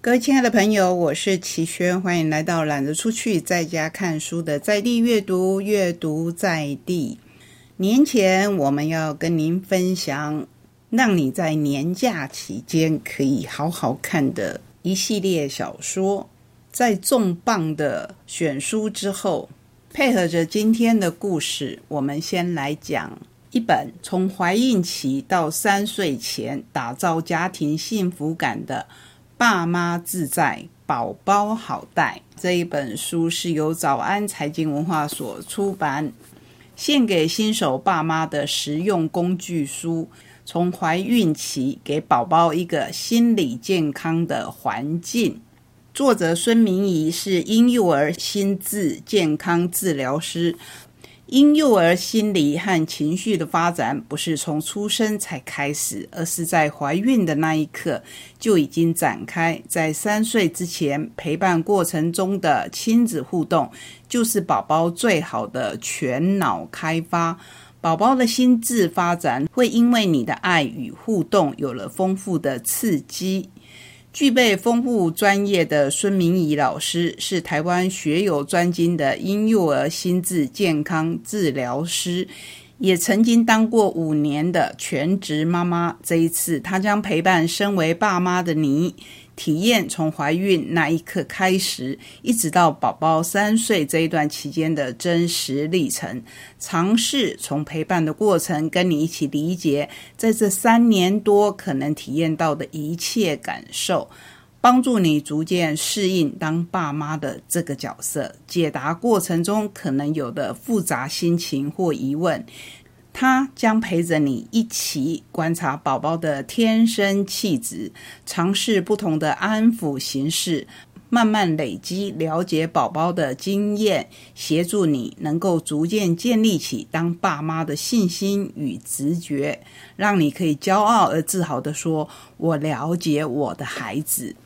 各位亲爱的朋友，我是齐轩，欢迎来到懒得出去在家看书的在地阅读，阅读在地。年前我们要跟您分享，让你在年假期间可以好好看的一系列小说。在重磅的选书之后，配合着今天的故事，我们先来讲一本从怀孕期到三岁前打造家庭幸福感的《爸妈自在，宝宝好带》这一本书是由早安财经文化所出版。献给新手爸妈的实用工具书，从怀孕期给宝宝一个心理健康的环境。作者孙明仪是婴幼儿心智健康治疗师。婴幼儿心理和情绪的发展不是从出生才开始，而是在怀孕的那一刻就已经展开。在三岁之前，陪伴过程中的亲子互动，就是宝宝最好的全脑开发。宝宝的心智发展会因为你的爱与互动有了丰富的刺激。具备丰富专业的孙明仪老师是台湾学有专精的婴幼儿心智健康治疗师，也曾经当过五年的全职妈妈。这一次，她将陪伴身为爸妈的你。体验从怀孕那一刻开始，一直到宝宝三岁这一段期间的真实历程，尝试从陪伴的过程跟你一起理解，在这三年多可能体验到的一切感受，帮助你逐渐适应当爸妈的这个角色，解答过程中可能有的复杂心情或疑问。他将陪着你一起观察宝宝的天生气质，尝试不同的安抚形式，慢慢累积了解宝宝的经验，协助你能够逐渐建立起当爸妈的信心与直觉，让你可以骄傲而自豪的说：“我了解我的孩子。”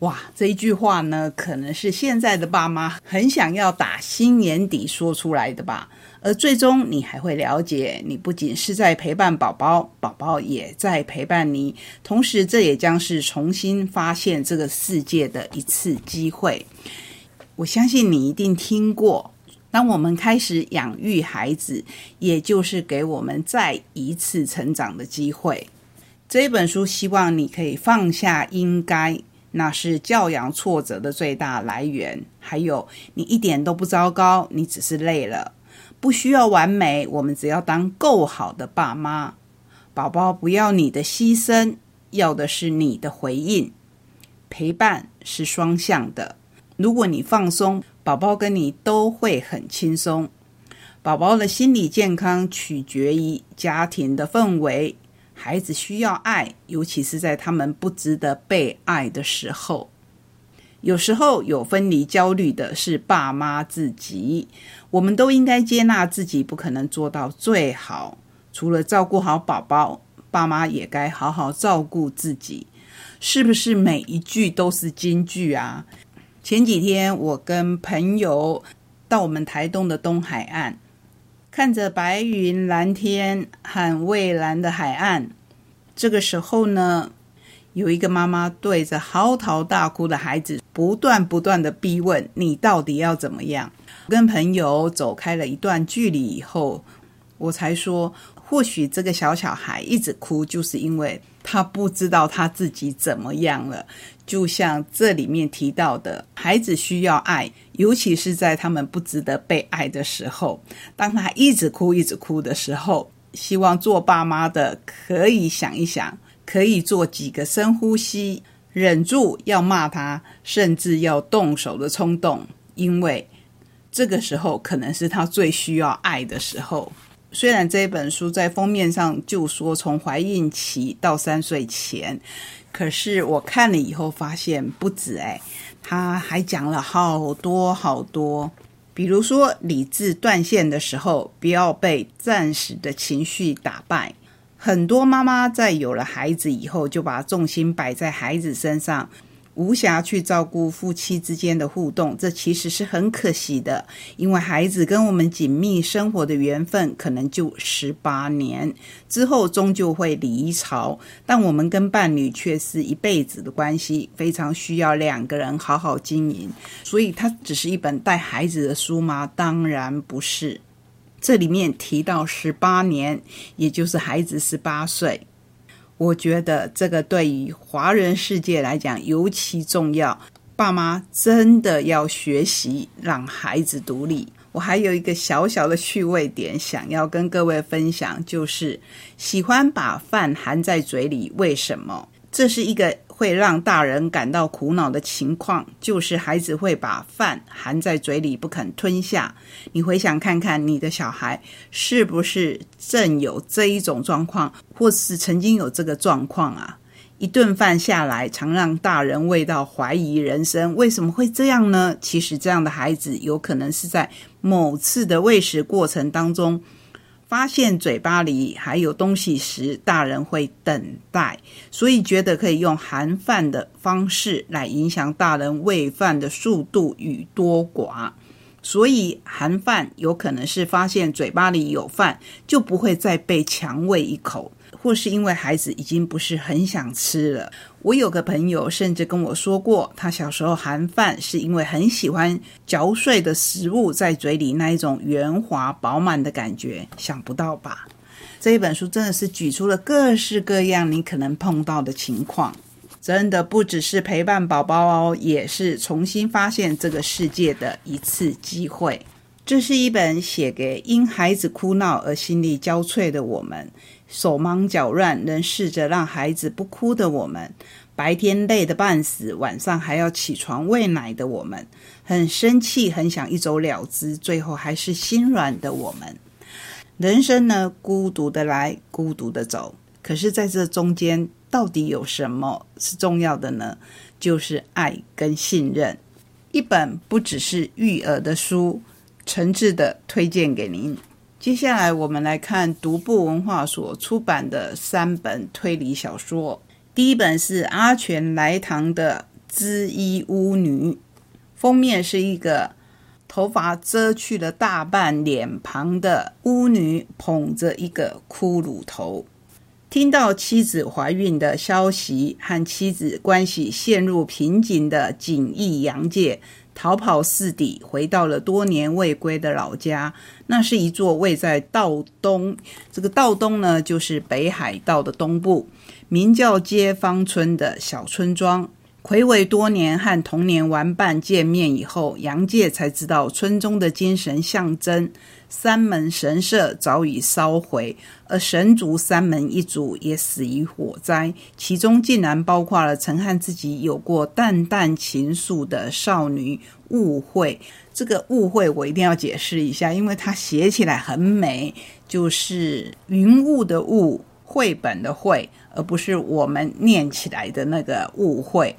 哇，这一句话呢，可能是现在的爸妈很想要打心年底说出来的吧。而最终，你还会了解，你不仅是在陪伴宝宝，宝宝也在陪伴你。同时，这也将是重新发现这个世界的一次机会。我相信你一定听过，当我们开始养育孩子，也就是给我们再一次成长的机会。这本书希望你可以放下应该，那是教养挫折的最大来源。还有，你一点都不糟糕，你只是累了。不需要完美，我们只要当够好的爸妈。宝宝不要你的牺牲，要的是你的回应。陪伴是双向的，如果你放松，宝宝跟你都会很轻松。宝宝的心理健康取决于家庭的氛围，孩子需要爱，尤其是在他们不值得被爱的时候。有时候有分离焦虑的是爸妈自己，我们都应该接纳自己不可能做到最好。除了照顾好宝宝，爸妈也该好好照顾自己。是不是每一句都是金句啊？前几天我跟朋友到我们台东的东海岸，看着白云蓝天和蔚蓝的海岸，这个时候呢？有一个妈妈对着嚎啕大哭的孩子，不断不断的逼问：“你到底要怎么样？”跟朋友走开了一段距离以后，我才说：“或许这个小小孩一直哭，就是因为他不知道他自己怎么样了。就像这里面提到的，孩子需要爱，尤其是在他们不值得被爱的时候。当他一直哭、一直哭的时候，希望做爸妈的可以想一想。”可以做几个深呼吸，忍住要骂他，甚至要动手的冲动，因为这个时候可能是他最需要爱的时候。虽然这本书在封面上就说从怀孕期到三岁前，可是我看了以后发现不止哎，他还讲了好多好多，比如说理智断线的时候，不要被暂时的情绪打败。很多妈妈在有了孩子以后，就把重心摆在孩子身上，无暇去照顾夫妻之间的互动，这其实是很可惜的。因为孩子跟我们紧密生活的缘分，可能就十八年之后终究会离巢，但我们跟伴侣却是一辈子的关系，非常需要两个人好好经营。所以，它只是一本带孩子的书吗？当然不是。这里面提到十八年，也就是孩子十八岁。我觉得这个对于华人世界来讲尤其重要，爸妈真的要学习让孩子独立。我还有一个小小的趣味点想要跟各位分享，就是喜欢把饭含在嘴里，为什么？这是一个。会让大人感到苦恼的情况，就是孩子会把饭含在嘴里不肯吞下。你回想看看，你的小孩是不是正有这一种状况，或是曾经有这个状况啊？一顿饭下来，常让大人味道怀疑人生。为什么会这样呢？其实，这样的孩子有可能是在某次的喂食过程当中。发现嘴巴里还有东西时，大人会等待，所以觉得可以用含饭的方式来影响大人喂饭的速度与多寡。所以含饭有可能是发现嘴巴里有饭，就不会再被强喂一口。或是因为孩子已经不是很想吃了。我有个朋友甚至跟我说过，他小时候含饭是因为很喜欢嚼碎的食物在嘴里那一种圆滑饱满的感觉。想不到吧？这一本书真的是举出了各式各样你可能碰到的情况，真的不只是陪伴宝宝哦，也是重新发现这个世界的一次机会。这是一本写给因孩子哭闹而心力交瘁的我们。手忙脚乱，仍试着让孩子不哭的我们；白天累得半死，晚上还要起床喂奶的我们；很生气，很想一走了之，最后还是心软的我们。人生呢，孤独的来，孤独的走。可是，在这中间，到底有什么是重要的呢？就是爱跟信任。一本不只是育儿的书，诚挚的推荐给您。接下来，我们来看独步文化所出版的三本推理小说。第一本是阿全来堂的《织衣巫女》，封面是一个头发遮去了大半脸庞的巫女，捧着一个骷髅头。听到妻子怀孕的消息，和妻子关系陷入瓶颈的锦衣杨介。逃跑四底，回到了多年未归的老家。那是一座位在道东，这个道东呢，就是北海道的东部，名叫街坊村的小村庄。魁违多年和童年玩伴见面以后，杨介才知道村中的精神象征。三门神社早已烧毁，而神族三门一族也死于火灾，其中竟然包括了曾和自己有过淡淡情愫的少女误会。这个误会我一定要解释一下，因为它写起来很美，就是云雾的雾，绘本的绘，而不是我们念起来的那个误会。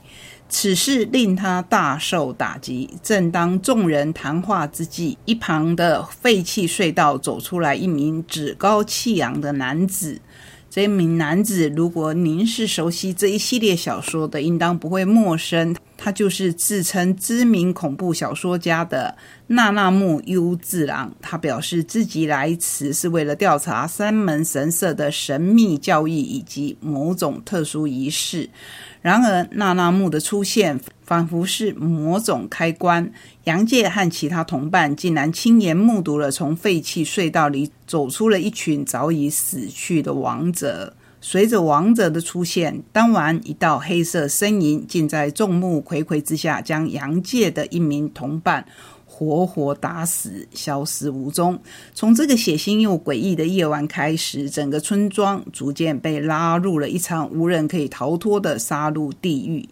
此事令他大受打击。正当众人谈话之际，一旁的废弃隧道走出来一名趾高气扬的男子。这名男子，如果您是熟悉这一系列小说的，应当不会陌生。他就是自称知名恐怖小说家的纳纳木优治郎。他表示自己来此是为了调查三门神社的神秘教义以及某种特殊仪式。然而，娜娜木的出现仿佛是某种开关。杨介和其他同伴竟然亲眼目睹了从废弃隧道里走出了一群早已死去的王者。随着王者的出现，当晚一道黑色身影竟在众目睽睽之下将杨界的一名同伴。活活打死，消失无踪。从这个血腥又诡异的夜晚开始，整个村庄逐渐被拉入了一场无人可以逃脱的杀戮地狱。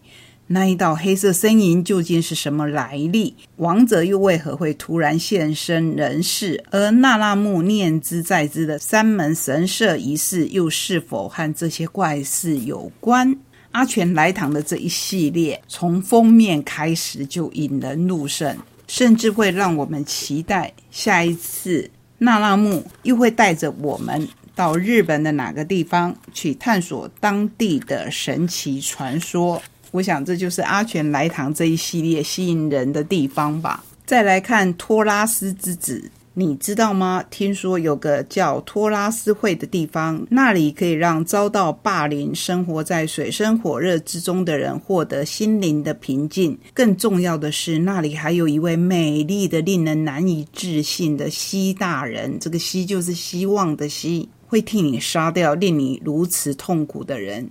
那一道黑色身影究竟是什么来历？王者又为何会突然现身人世？而那拉木念之在之的三门神社仪式，又是否和这些怪事有关？阿全来堂的这一系列，从封面开始就引人入胜。甚至会让我们期待下一次娜拉木又会带着我们到日本的哪个地方去探索当地的神奇传说。我想这就是阿全来堂这一系列吸引人的地方吧。再来看托拉斯之子。你知道吗？听说有个叫托拉斯会的地方，那里可以让遭到霸凌、生活在水深火热之中的人获得心灵的平静。更重要的是，那里还有一位美丽的、令人难以置信的希大人。这个“希”就是希望的“希”，会替你杀掉令你如此痛苦的人。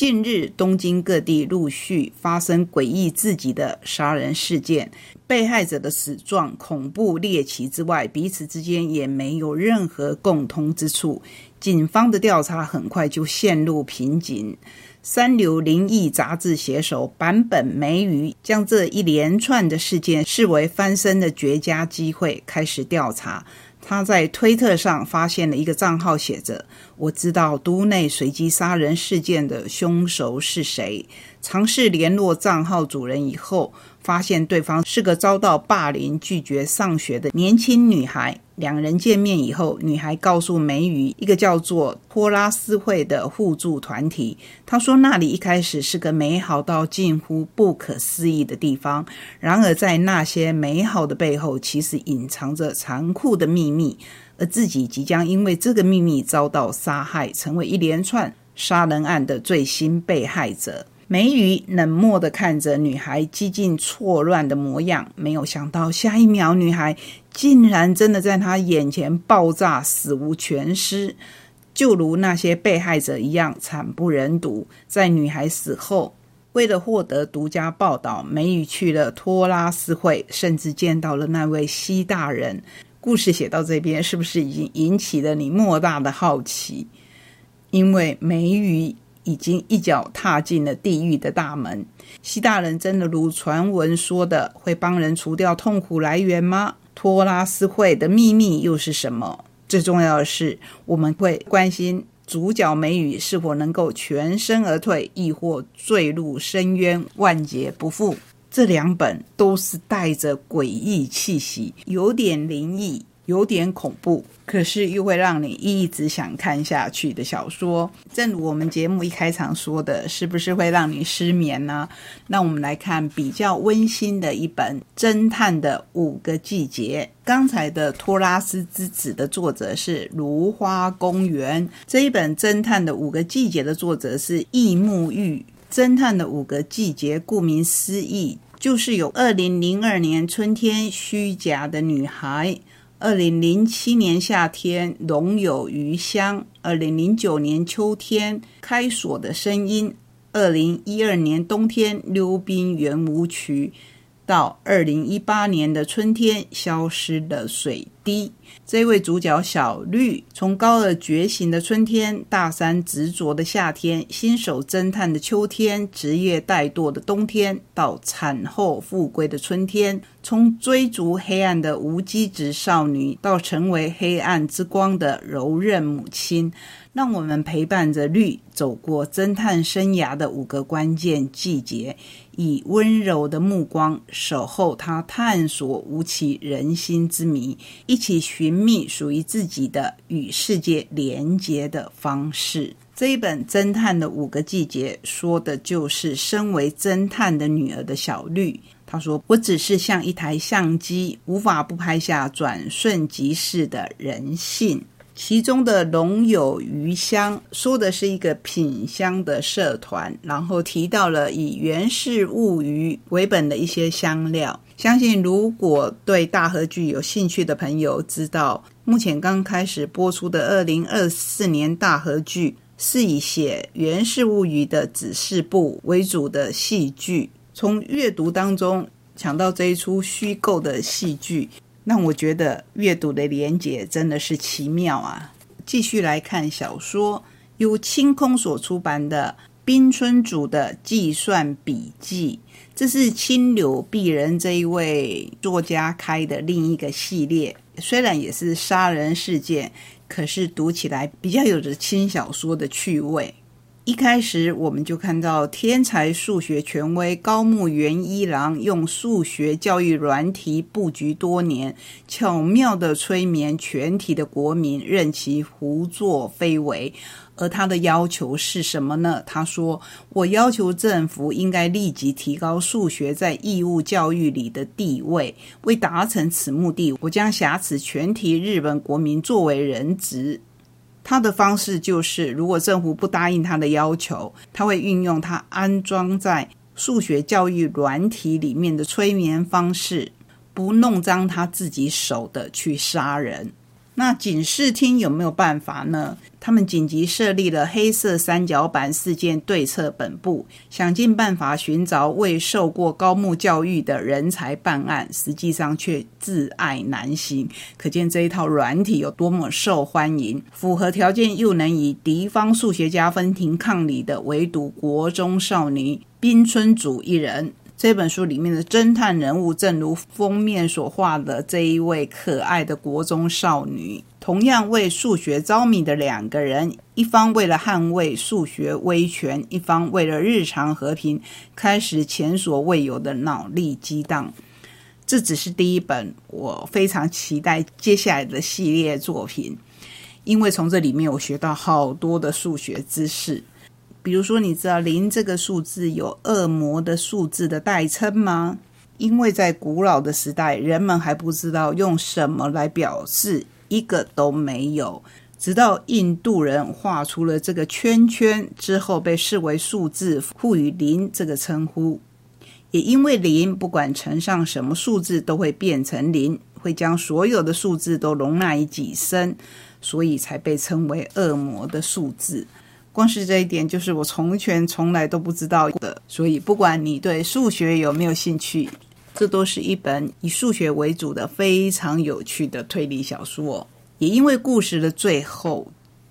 近日，东京各地陆续发生诡异至极的杀人事件，被害者的死状恐怖猎奇之外，彼此之间也没有任何共通之处。警方的调查很快就陷入瓶颈。三流灵异杂志写手坂本梅鱼将这一连串的事件视为翻身的绝佳机会，开始调查。他在推特上发现了一个账号，写着：“我知道都内随机杀人事件的凶手是谁。”尝试联络账号主人以后。发现对方是个遭到霸凌、拒绝上学的年轻女孩。两人见面以后，女孩告诉梅雨一个叫做托拉斯会的互助团体。她说那里一开始是个美好到近乎不可思议的地方，然而在那些美好的背后，其实隐藏着残酷的秘密，而自己即将因为这个秘密遭到杀害，成为一连串杀人案的最新被害者。梅雨冷漠地看着女孩几近错乱的模样，没有想到下一秒，女孩竟然真的在他眼前爆炸，死无全尸，就如那些被害者一样惨不忍睹。在女孩死后，为了获得独家报道，梅雨去了托拉斯会，甚至见到了那位西大人。故事写到这边，是不是已经引起了你莫大的好奇？因为梅雨。已经一脚踏进了地狱的大门。西大人真的如传闻说的，会帮人除掉痛苦来源吗？托拉斯会的秘密又是什么？最重要的是，我们会关心主角美雨是否能够全身而退，亦或坠入深渊，万劫不复。这两本都是带着诡异气息，有点灵异。有点恐怖，可是又会让你一直想看下去的小说。正如我们节目一开场说的，是不是会让你失眠呢？那我们来看比较温馨的一本《侦探的五个季节》。刚才的《托拉斯之子》的作者是如花公园，这一本《侦探的五个季节》的作者是易木玉。《侦探的五个季节》顾名思义，就是有二零零二年春天虚假的女孩。二零零七年夏天，龙有余香；二零零九年秋天，开锁的声音；二零一二年冬天，溜冰圆舞曲。到二零一八年的春天，消失的水滴。这位主角小绿，从高二觉醒的春天，大三执着的夏天，新手侦探的秋天，职业怠惰的冬天，到产后复归的春天，从追逐黑暗的无机质少女，到成为黑暗之光的柔韧母亲。让我们陪伴着绿走过侦探生涯的五个关键季节，以温柔的目光守候他探索无其人心之谜，一起寻觅属于自己的与世界连结的方式。这一本《侦探的五个季节》说的就是身为侦探的女儿的小绿。她说：“我只是像一台相机，无法不拍下转瞬即逝的人性。”其中的龙有余香说的是一个品香的社团，然后提到了以源氏物语为本的一些香料。相信如果对大和剧有兴趣的朋友知道，目前刚开始播出的二零二四年大和剧是以写源氏物语的指示部为主的戏剧，从阅读当中抢到这一出虚构的戏剧。让我觉得阅读的连结真的是奇妙啊！继续来看小说，由清空所出版的滨村主的计算笔记，这是清柳鄙人这一位作家开的另一个系列。虽然也是杀人事件，可是读起来比较有着轻小说的趣味。一开始我们就看到天才数学权威高木元一郎用数学教育软体布局多年，巧妙的催眠全体的国民，任其胡作非为。而他的要求是什么呢？他说：“我要求政府应该立即提高数学在义务教育里的地位。为达成此目的，我将挟持全体日本国民作为人质。”他的方式就是，如果政府不答应他的要求，他会运用他安装在数学教育软体里面的催眠方式，不弄脏他自己手的去杀人。那警视厅有没有办法呢？他们紧急设立了黑色三角板事件对策本部，想尽办法寻找未受过高木教育的人才办案，实际上却自爱难行。可见这一套软体有多么受欢迎。符合条件又能以敌方数学家分庭抗礼的，唯独国中少女滨村主一人。这本书里面的侦探人物，正如封面所画的这一位可爱的国中少女，同样为数学着迷的两个人，一方为了捍卫数学威权，一方为了日常和平，开始前所未有的脑力激荡。这只是第一本，我非常期待接下来的系列作品，因为从这里面我学到好多的数学知识。比如说，你知道零这个数字有恶魔的数字的代称吗？因为在古老的时代，人们还不知道用什么来表示，一个都没有。直到印度人画出了这个圈圈之后，被视为数字，赋予零这个称呼。也因为零不管乘上什么数字都会变成零，会将所有的数字都容纳于己身，所以才被称为恶魔的数字。光是这一点，就是我从前从来都不知道的。所以，不管你对数学有没有兴趣，这都是一本以数学为主的非常有趣的推理小说。也因为故事的最后，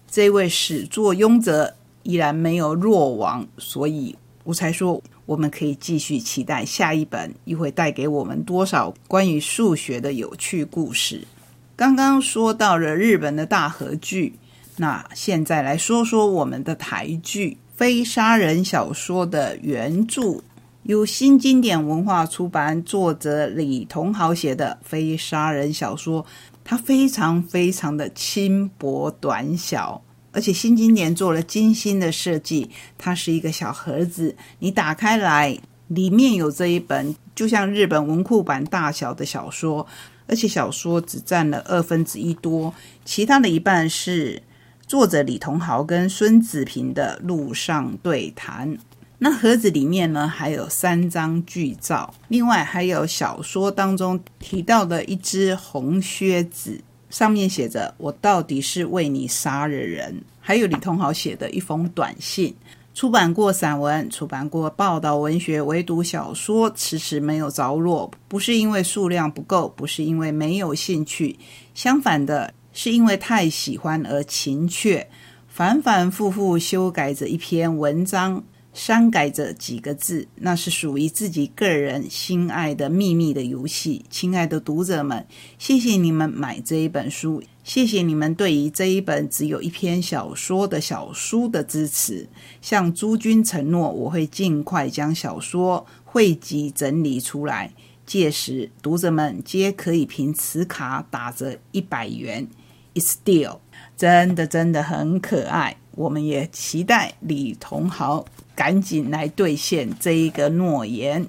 这位始作俑者依然没有落网，所以我才说我们可以继续期待下一本又会带给我们多少关于数学的有趣故事。刚刚说到了日本的大和剧。那现在来说说我们的台剧《非杀人小说》的原著，由新经典文化出版，作者李同豪写的《非杀人小说》，它非常非常的轻薄短小，而且新经典做了精心的设计。它是一个小盒子，你打开来，里面有这一本就像日本文库版大小的小说，而且小说只占了二分之一多，其他的一半是。作者李同豪跟孙子平的路上对谈。那盒子里面呢，还有三张剧照，另外还有小说当中提到的一只红靴子，上面写着“我到底是为你杀了人”。还有李同豪写的一封短信。出版过散文，出版过报道文学，唯独小说迟迟没有着落。不是因为数量不够，不是因为没有兴趣，相反的。是因为太喜欢而情却，反反复复修改着一篇文章，删改着几个字，那是属于自己个人心爱的秘密的游戏。亲爱的读者们，谢谢你们买这一本书，谢谢你们对于这一本只有一篇小说的小书的支持。向诸君承诺，我会尽快将小说汇集整理出来，届时读者们皆可以凭此卡打折一百元。It's still 真的真的很可爱。我们也期待李同豪赶紧来兑现这一个诺言。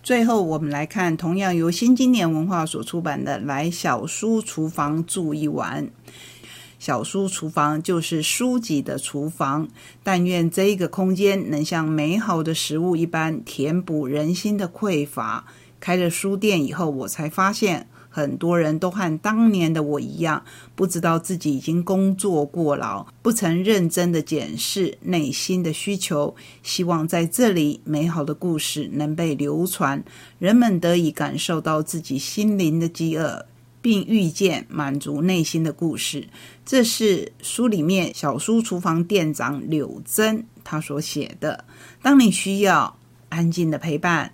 最后，我们来看同样由新经典文化所出版的《来小书厨房住一晚》。小书厨房就是书籍的厨房。但愿这一个空间能像美好的食物一般填补人心的匮乏。开了书店以后，我才发现。很多人都和当年的我一样，不知道自己已经工作过劳，不曾认真的检视内心的需求。希望在这里，美好的故事能被流传，人们得以感受到自己心灵的饥饿，并遇见满足内心的故事。这是书里面小书厨房店长柳珍他所写的。当你需要安静的陪伴，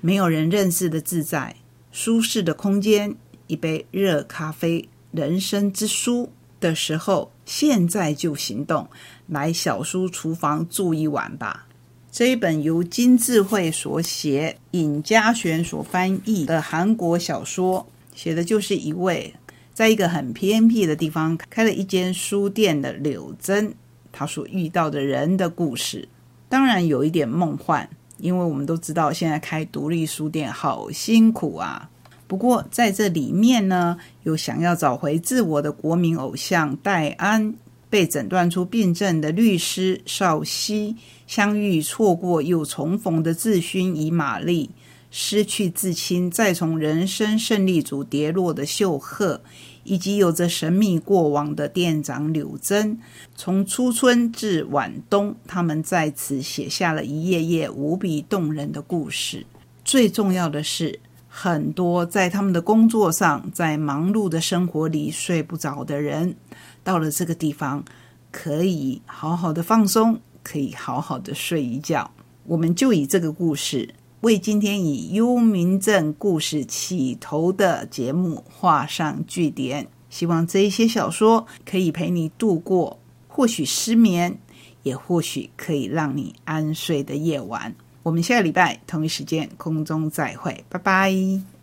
没有人认识的自在。舒适的空间，一杯热咖啡，人生之书的时候，现在就行动，来小书厨房住一晚吧。这一本由金智慧所写，尹家璇所翻译的韩国小说，写的就是一位在一个很偏僻的地方开了一间书店的柳珍，他所遇到的人的故事。当然有一点梦幻，因为我们都知道现在开独立书店好辛苦啊。不过在这里面呢，有想要找回自我的国民偶像戴安，被诊断出病症的律师邵西，相遇错过又重逢的自勋与玛丽，失去至亲再从人生胜利组跌落的秀赫，以及有着神秘过往的店长柳珍，从初春至晚冬，他们在此写下了一页页无比动人的故事。最重要的是。很多在他们的工作上，在忙碌的生活里睡不着的人，到了这个地方，可以好好的放松，可以好好的睡一觉。我们就以这个故事，为今天以幽冥镇故事起头的节目画上句点。希望这一些小说可以陪你度过，或许失眠，也或许可以让你安睡的夜晚。我们下个礼拜同一时间空中再会，拜拜。